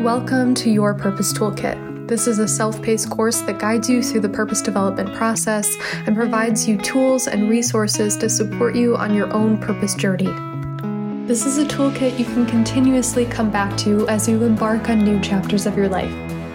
Welcome to Your Purpose Toolkit. This is a self paced course that guides you through the purpose development process and provides you tools and resources to support you on your own purpose journey. This is a toolkit you can continuously come back to as you embark on new chapters of your life.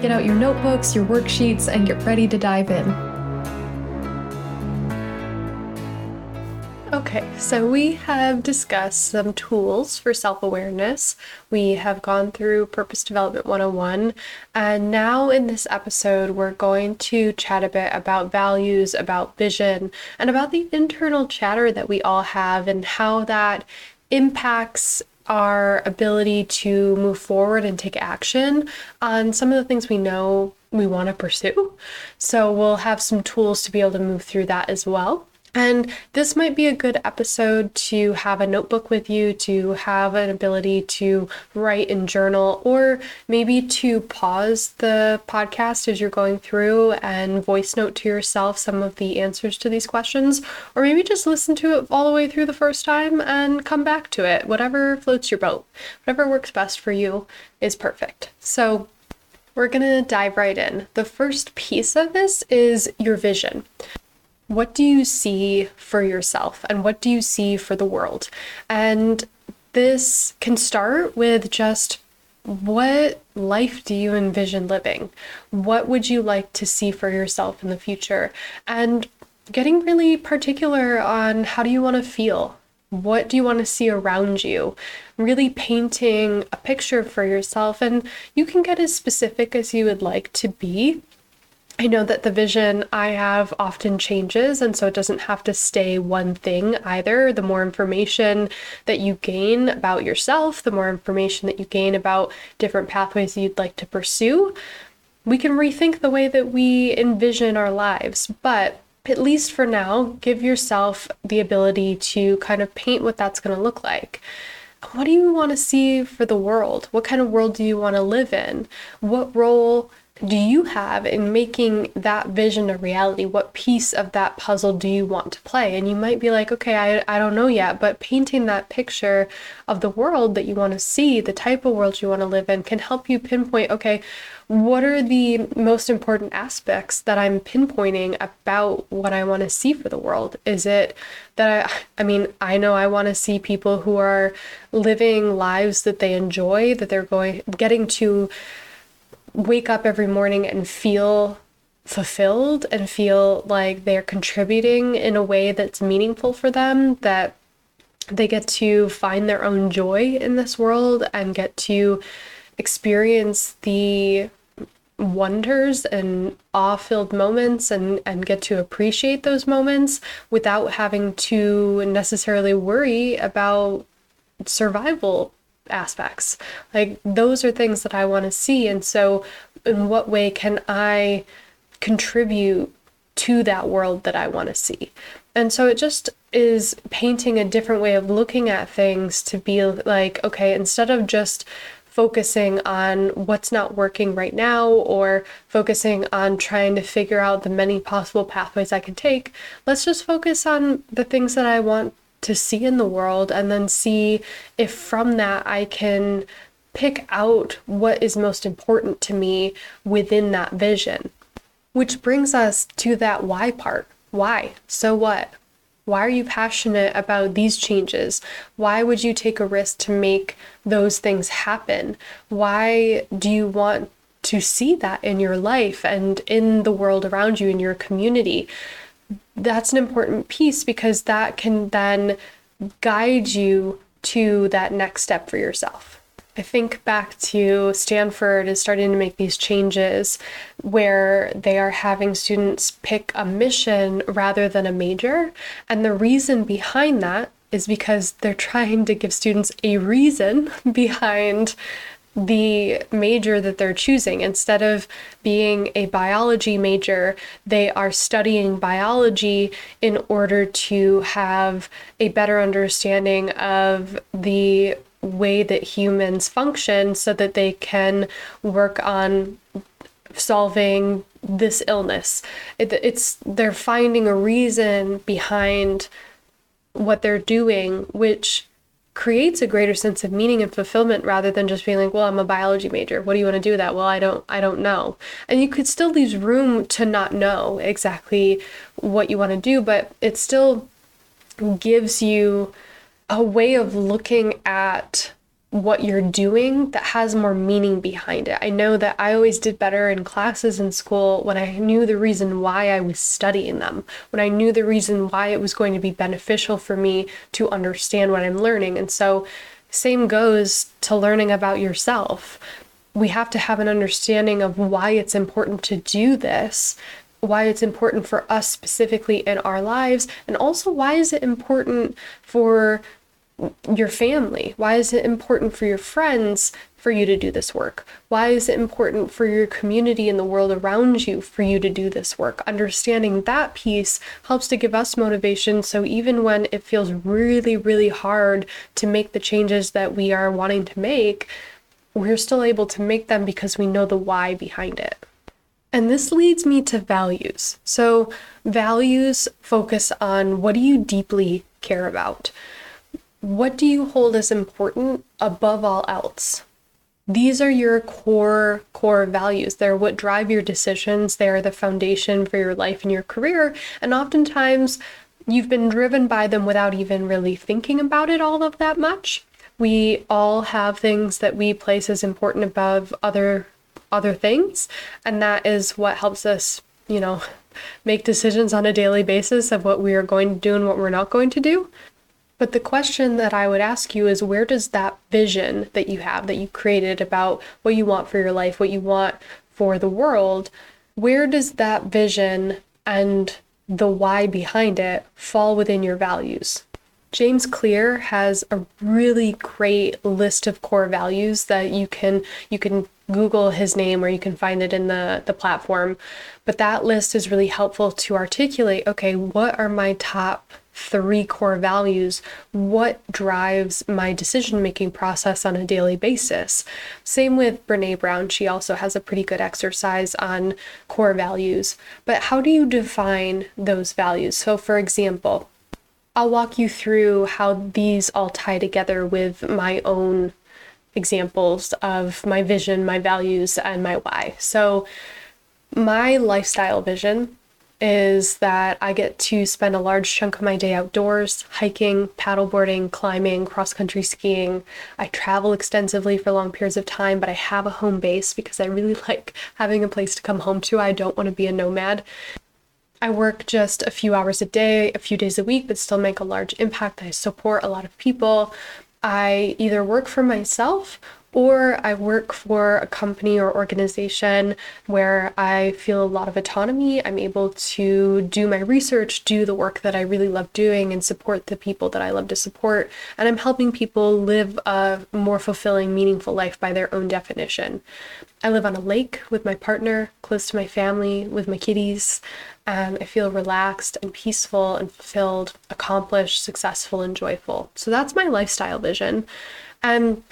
Get out your notebooks, your worksheets, and get ready to dive in. So we have discussed some tools for self awareness. We have gone through Purpose Development 101, and now in this episode, we're going to chat a bit about values, about vision, and about the internal chatter that we all have and how that impacts our ability to move forward and take action on some of the things we know we want to pursue. So, we'll have some tools to be able to move through that as well. And this might be a good episode to have a notebook with you, to have an ability to write and journal, or maybe to pause the podcast as you're going through and voice note to yourself some of the answers to these questions, or maybe just listen to it all the way through the first time and come back to it. Whatever floats your boat, whatever works best for you is perfect. So, we're to dive right in. The first piece of this is your vision what do you see for yourself and what do you see for the world? And this can start with just what life do you envision living? What would you like to see for yourself in the future? And getting really particular on how do you want to feel? What do you want to see around you? Really painting a picture for yourself. And you can get as specific as you would like to be I know that the vision I have often changes, and so it doesn't have to stay one thing either. The more information that you gain about yourself, the more information that you gain about different pathways you'd like to pursue, we can rethink the way that we envision our lives. But at least for now, give yourself the ability to kind of paint what that's going to look like. What do you want to see for the world? What kind of world do you want to live in? What role do you have in making that vision a reality? What piece of that puzzle do you want to play? And you might be like, okay, I, I don't know yet, but painting that picture of the world that you want to see, the type of world you want to live in, can help you pinpoint, okay, what are the most important aspects that I'm pinpointing about what I want to see for the world? Is it that I, I mean, I know I want to see people who are living lives that they enjoy, that they're going, getting to wake up every morning and feel fulfilled and feel like they're contributing in a way that's meaningful for them, that they get to find their own joy in this world and get to experience the wonders and awe-filled moments and and get to appreciate those moments without having to necessarily worry about survival aspects. Like those are things that I want to see. And so, in what way can I contribute to that world that I want to see? And so, it just is painting a different way of looking at things to be like, okay, instead of just focusing on what's not working right now or focusing on trying to figure out the many possible pathways I can take, let's just focus on the things that I want to see in the world and then see if from that I can pick out what is most important to me within that vision. Which brings us to that why part. Why? So what? Why are you passionate about these changes? Why would you take a risk to make those things happen? Why do you want to see that in your life and in the world around you, in your community? That's an important piece because that can then guide you to that next step for yourself. I think back to Stanford is starting to make these changes where they are having students pick a mission rather than a major. And the reason behind that is because they're trying to give students a reason behind the major that they're choosing. Instead of being a biology major, they are studying biology in order to have a better understanding of the way that humans function so that they can work on solving this illness. It, it's they're finding a reason behind what they're doing, which creates a greater sense of meaning and fulfillment rather than just being like, well, I'm a biology major. What do you want to do with that? Well, I don't I don't know. And you could still leave room to not know exactly what you want to do, but it still gives you a way of looking at what you're doing that has more meaning behind it. I know that I always did better in classes in school when I knew the reason why I was studying them, when I knew the reason why it was going to be beneficial for me to understand what I'm learning. And so, same goes to learning about yourself. We have to have an understanding of why it's important to do this why it's important for us specifically in our lives and also why is it important for your family? Why is it important for your friends for you to do this work? Why is it important for your community and the world around you for you to do this work? Understanding that piece helps to give us motivation. So even when it feels really, really hard to make the changes that we are wanting to make, we're still able to make them because we know the why behind it. And this leads me to values. So, values focus on what do you deeply care about? What do you hold as important above all else? These are your core core values. They're what drive your decisions. They are the foundation for your life and your career. And oftentimes you've been driven by them without even really thinking about it all of that much. We all have things that we place as important above other other things, and that is what helps us, you know, make decisions on a daily basis of what we are going to do and what we're not going to do. But the question that I would ask you is where does that vision that you have, that you created about what you want for your life, what you want for the world, where does that vision and the why behind it fall within your values? James Clear has a really great list of core values that you can you can Google his name or you can find it in the the platform. But that list is really helpful to articulate, okay, what are my top three core values, what drives my decision making process on a daily basis. Same with Brene Brown. She also has a pretty good exercise on core values. But how do you define those values? So, for example, I'll walk you through how these all tie together with my own examples of my vision, my values, and my why. So, my lifestyle vision is that I get to spend a large chunk of my day outdoors, hiking, paddleboarding, climbing, cross country skiing. I travel extensively for long periods of time, but I have a home base because I really like having a place to come home to. I don't want to be a nomad. I work just a few hours a day, a few days a week, but still make a large impact. I support a lot of people. I either work for myself or I work for a company or organization where I feel a lot of autonomy. I'm able to do my research, do the work that I really love doing, and support the people that I love to support. And I'm helping people live a more fulfilling, meaningful life by their own definition. I live on a lake with my partner, close to my family, with my kitties, and I feel relaxed and peaceful and fulfilled, accomplished, successful, and joyful. So that's my lifestyle vision. And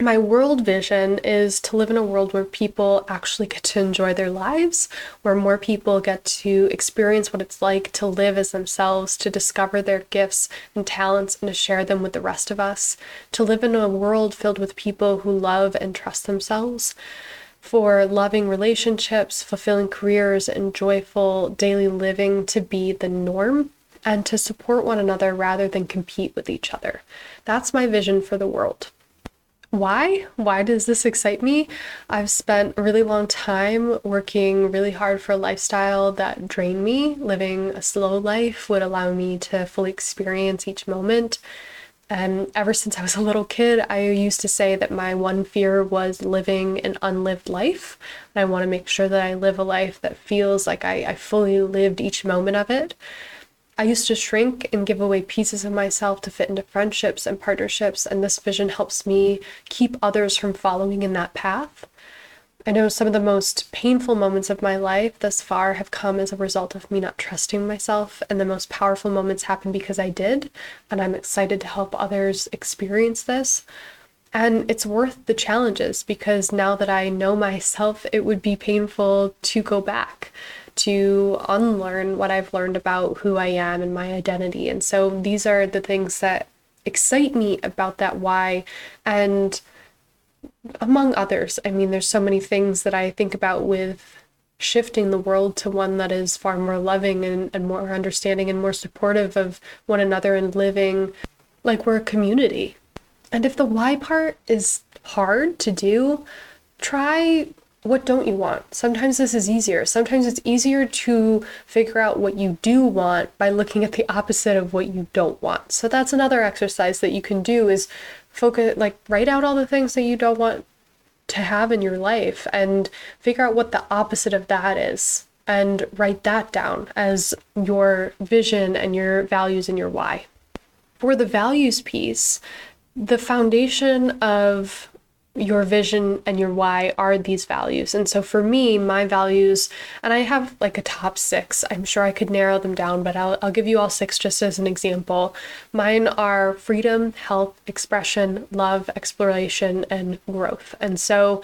my world vision is to live in a world where people actually get to enjoy their lives, where more people get to experience what it's like to live as themselves, to discover their gifts and talents, and to share them with the rest of us, to live in a world filled with people who love and trust themselves. For loving relationships, fulfilling careers, and joyful daily living to be the norm and to support one another rather than compete with each other. That's my vision for the world. Why? Why does this excite me? I've spent a really long time working really hard for a lifestyle that drained me. Living a slow life would allow me to fully experience each moment. And ever since I was a little kid, I used to say that my one fear was living an unlived life. And I want to make sure that I live a life that feels like I, I fully lived each moment of it. I used to shrink and give away pieces of myself to fit into friendships and partnerships, and this vision helps me keep others from following in that path. I know some of the most painful moments of my life thus far have come as a result of me not trusting myself, and the most powerful moments happen because I did, and I'm excited to help others experience this. And it's worth the challenges because now that I know myself, it would be painful to go back to unlearn what I've learned about who I am and my identity. And so these are the things that excite me about that why. And among others, I mean, there's so many things that I think about with shifting the world to one that is far more loving and, and more understanding and more supportive of one another and living like we're a community. And if the why part is hard to do, try what don't you want? Sometimes this is easier. Sometimes it's easier to figure out what you do want by looking at the opposite of what you don't want. So that's another exercise that you can do is focus like write out all the things that you don't want to have in your life and figure out what the opposite of that is and write that down as your vision and your values and your why. For the values piece, the foundation of your vision and your why are these values. And so for me, my values, and I have like a top six, I'm sure I could narrow them down, but I'll, I'll give you all six just as an example. Mine are freedom, health, expression, love, exploration, and growth. And so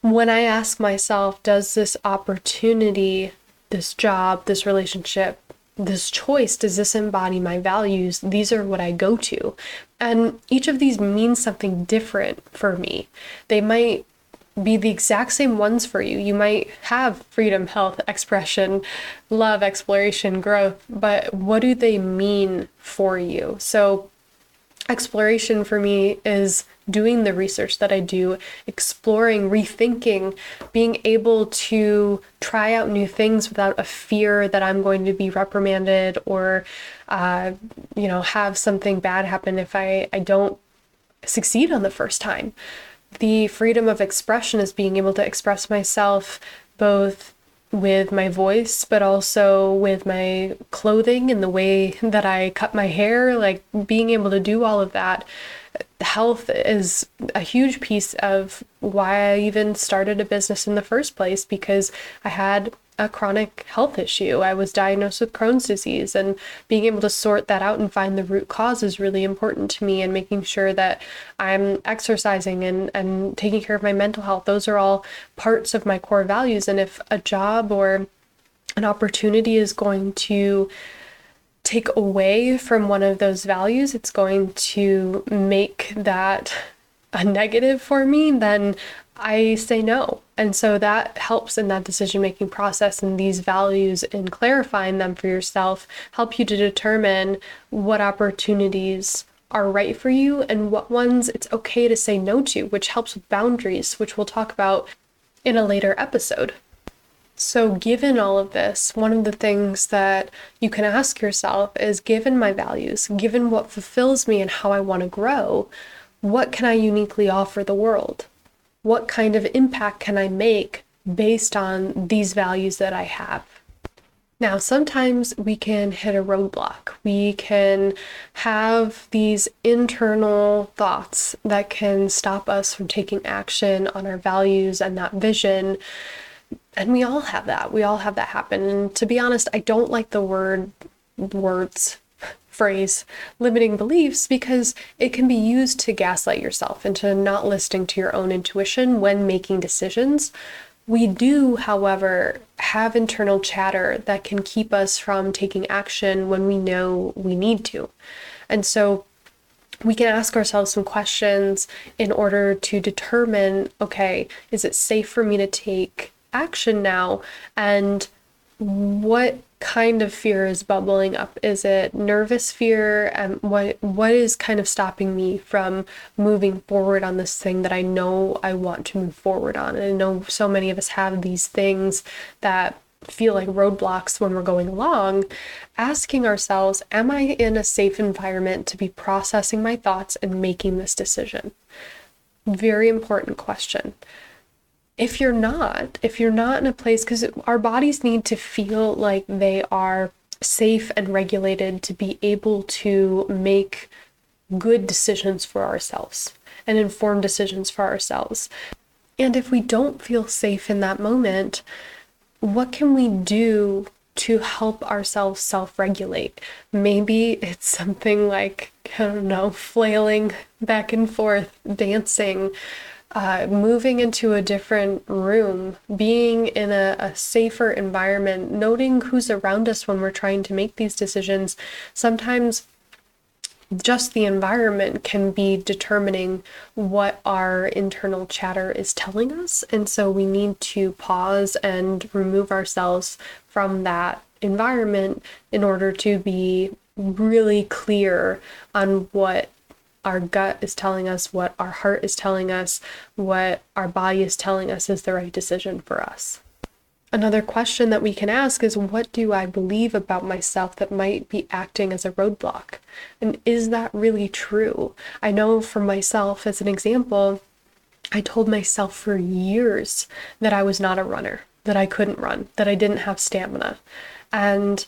when I ask myself, does this opportunity, this job, this relationship, this choice does this embody my values? These are what i go to. And each of these means something different for me. They might be the exact same ones for you. You might have freedom health expression love exploration growth but what do they mean for you? So exploration for me is doing the research that I do, exploring, rethinking, being able to try out new things without a fear that I'm going to be reprimanded or, uh, you know, have something bad happen if I, I don't succeed on the first time. The freedom of expression is being able to express myself both with my voice, but also with my clothing and the way that I cut my hair, like being able to do all of that. Health is a huge piece of why I even started a business in the first place because I had a chronic health issue. I was diagnosed with Crohn's disease, and being able to sort that out and find the root cause is really important to me, and making sure that I'm exercising and, and taking care of my mental health. Those are all parts of my core values. And if a job or an opportunity is going to take away from one of those values, it's going to make that a negative for me, then I say no. And so that helps in that decision making process and these values in clarifying them for yourself help you to determine what opportunities are right for you and what ones it's okay to say no to, which helps with boundaries, which we'll talk about in a later episode. So, given all of this, one of the things that you can ask yourself is given my values, given what fulfills me and how I want to grow, what can I uniquely offer the world? what kind of impact can I make based on these values that I have? Now, sometimes we can hit a roadblock. We can have these internal thoughts that can stop us from taking action on our values and that vision. And we all have that. We all have that happen. And to be honest, I don't like the word words phrase limiting beliefs because it can be used to gaslight yourself into not listening to your own intuition when making decisions. We do, however, have internal chatter that can keep us from taking action when we know we need to. And so we can ask ourselves some questions in order to determine okay, is it safe for me to take action now? And what kind of fear is bubbling up? Is it nervous fear? And um, what what is kind of stopping me from moving forward on this thing that I know I want to move forward on? And I know so many of us have these things that feel like roadblocks when we're going along, asking ourselves, am I in a safe environment to be processing my thoughts and making this decision? Very important question if you're not, if you're not in a place, because our bodies need to feel like they are safe and regulated to be able to make good decisions for ourselves and informed decisions for ourselves. And if we don't feel safe in that moment, what can we do to help ourselves self regulate? Maybe it's something like, I don't know, flailing back and forth, dancing, uh, moving into a different room, being in a, a safer environment, noting who's around us when we're trying to make these decisions. Sometimes just the environment can be determining what our internal chatter is telling us. And so we need to pause and remove ourselves from that environment in order to be really clear on what our gut is telling us, what our heart is telling us, what our body is telling us is the right decision for us. Another question that we can ask is what do I believe about myself that might be acting as a roadblock? And is that really true? I know for myself, as an example, I told myself for years that I was not a runner, that I couldn't run, that I didn't have stamina. And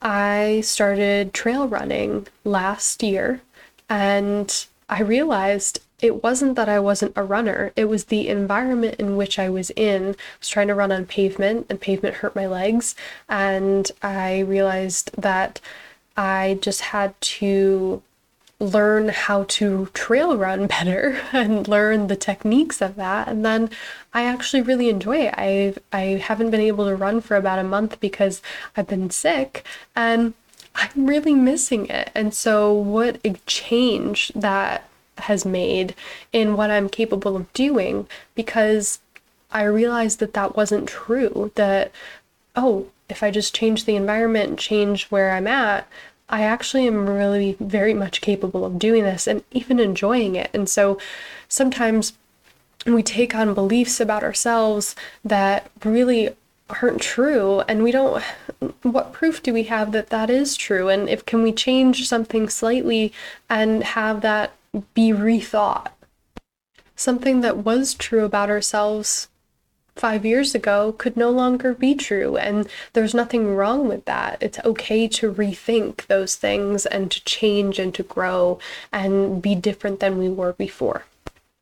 I started trail running last year and I realized it wasn't that I wasn't a runner, it was the environment in which I was in. I was trying to run on pavement, and pavement hurt my legs. And I realized that I just had to learn how to trail run better and learn the techniques of that and then I actually really enjoy it. I I haven't been able to run for about a month because I've been sick and I'm really missing it. And so what a change that has made in what I'm capable of doing because I realized that that wasn't true. That, oh, if I just change the environment change where I'm at, I actually am really very much capable of doing this and even enjoying it. And so sometimes we take on beliefs about ourselves that really aren't true and we don't what proof do we have that that is true and if can we change something slightly and have that be rethought. Something that was true about ourselves five years ago could no longer be true, and there's nothing wrong with that. It's okay to rethink those things and to change and to grow and be different than we were before.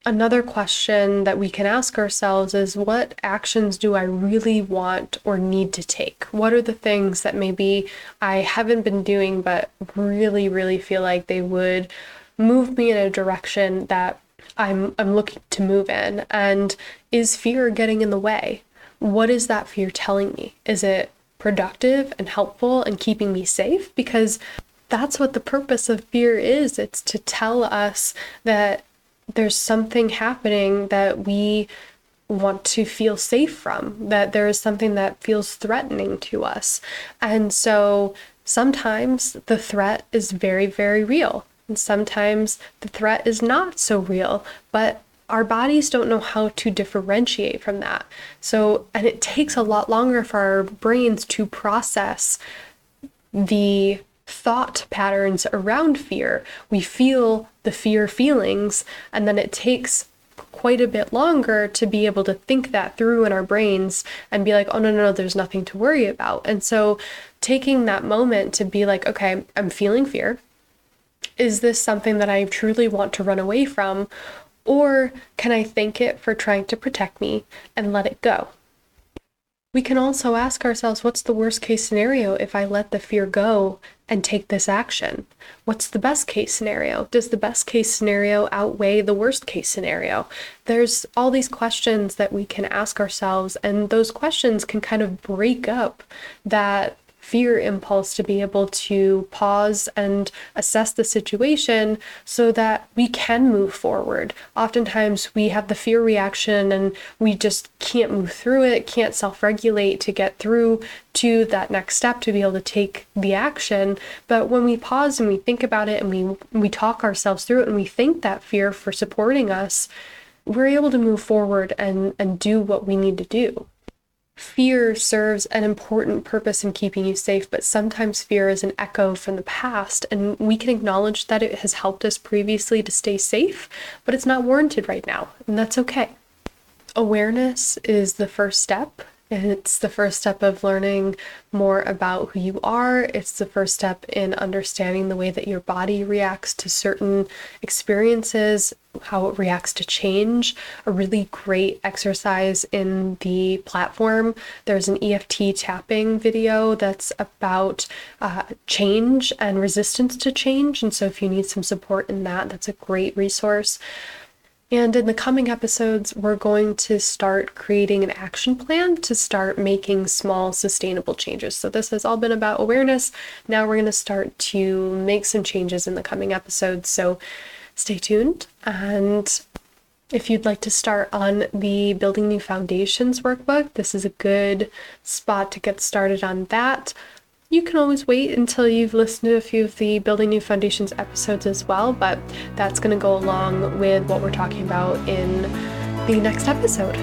Another question that we can ask ourselves is what actions do I really want or need to take? What are the things that maybe I haven't been doing but really, really feel like they would move me in a direction that I'm I'm looking to move in and is fear getting in the way? What is that fear telling me? Is it productive and helpful and keeping me safe because that's what the purpose of fear is. It's to tell us that there's something happening that we want to feel safe from, that there is something that feels threatening to us. And so sometimes the threat is very, very real. And sometimes the threat is not so real, but our bodies don't know how to differentiate from that. So, and it takes a lot longer for our brains to process the thought patterns around fear. We feel the fear feelings, and then it takes quite a bit longer to be able to think that through in our brains and be like, oh, no, no, no, there's nothing to worry about. And so, taking that moment to be like, okay, I'm feeling fear is this something that I truly want to run away from? Or can I thank it for trying to protect me and let it go? We can also ask ourselves what's the worst case scenario if I let the fear go and take this action? What's the best case scenario? Does the best case scenario outweigh the worst case scenario? There's all these questions that we can ask ourselves, and those questions can kind of break up that fear impulse to be able to pause and assess the situation so that we can move forward. Oftentimes, we have the fear reaction and we just can't move through it, can't self regulate to get through to that next step to be able to take the action. But when we pause and we think about it and we, we talk ourselves through it and we thank that fear for supporting us, we're able to move forward and, and do what we need to do fear serves an important purpose in keeping you safe, but sometimes fear is an echo from the past, and we can acknowledge that it has helped us previously to stay safe, but it's not warranted right now, and that's okay. Awareness is the first step, it's the first step of learning more about who you are. It's the first step in understanding the way that your body reacts to certain experiences, how it reacts to change. A really great exercise in the platform. There's an EFT tapping video that's about uh, change and resistance to change. And so, if you need some support in that, that's a great resource And in the coming episodes, we're going to start creating an action plan to start making small, sustainable changes. So, this has all been about awareness. Now, we're going to start to make some changes in the coming episodes. So, stay tuned. And if you'd like to start on the Building New Foundations workbook, this is a good spot to get started on that. You can always wait until you've listened to a few of the Building New Foundations episodes as well, but that's going to go along with what we're talking about in the next episode.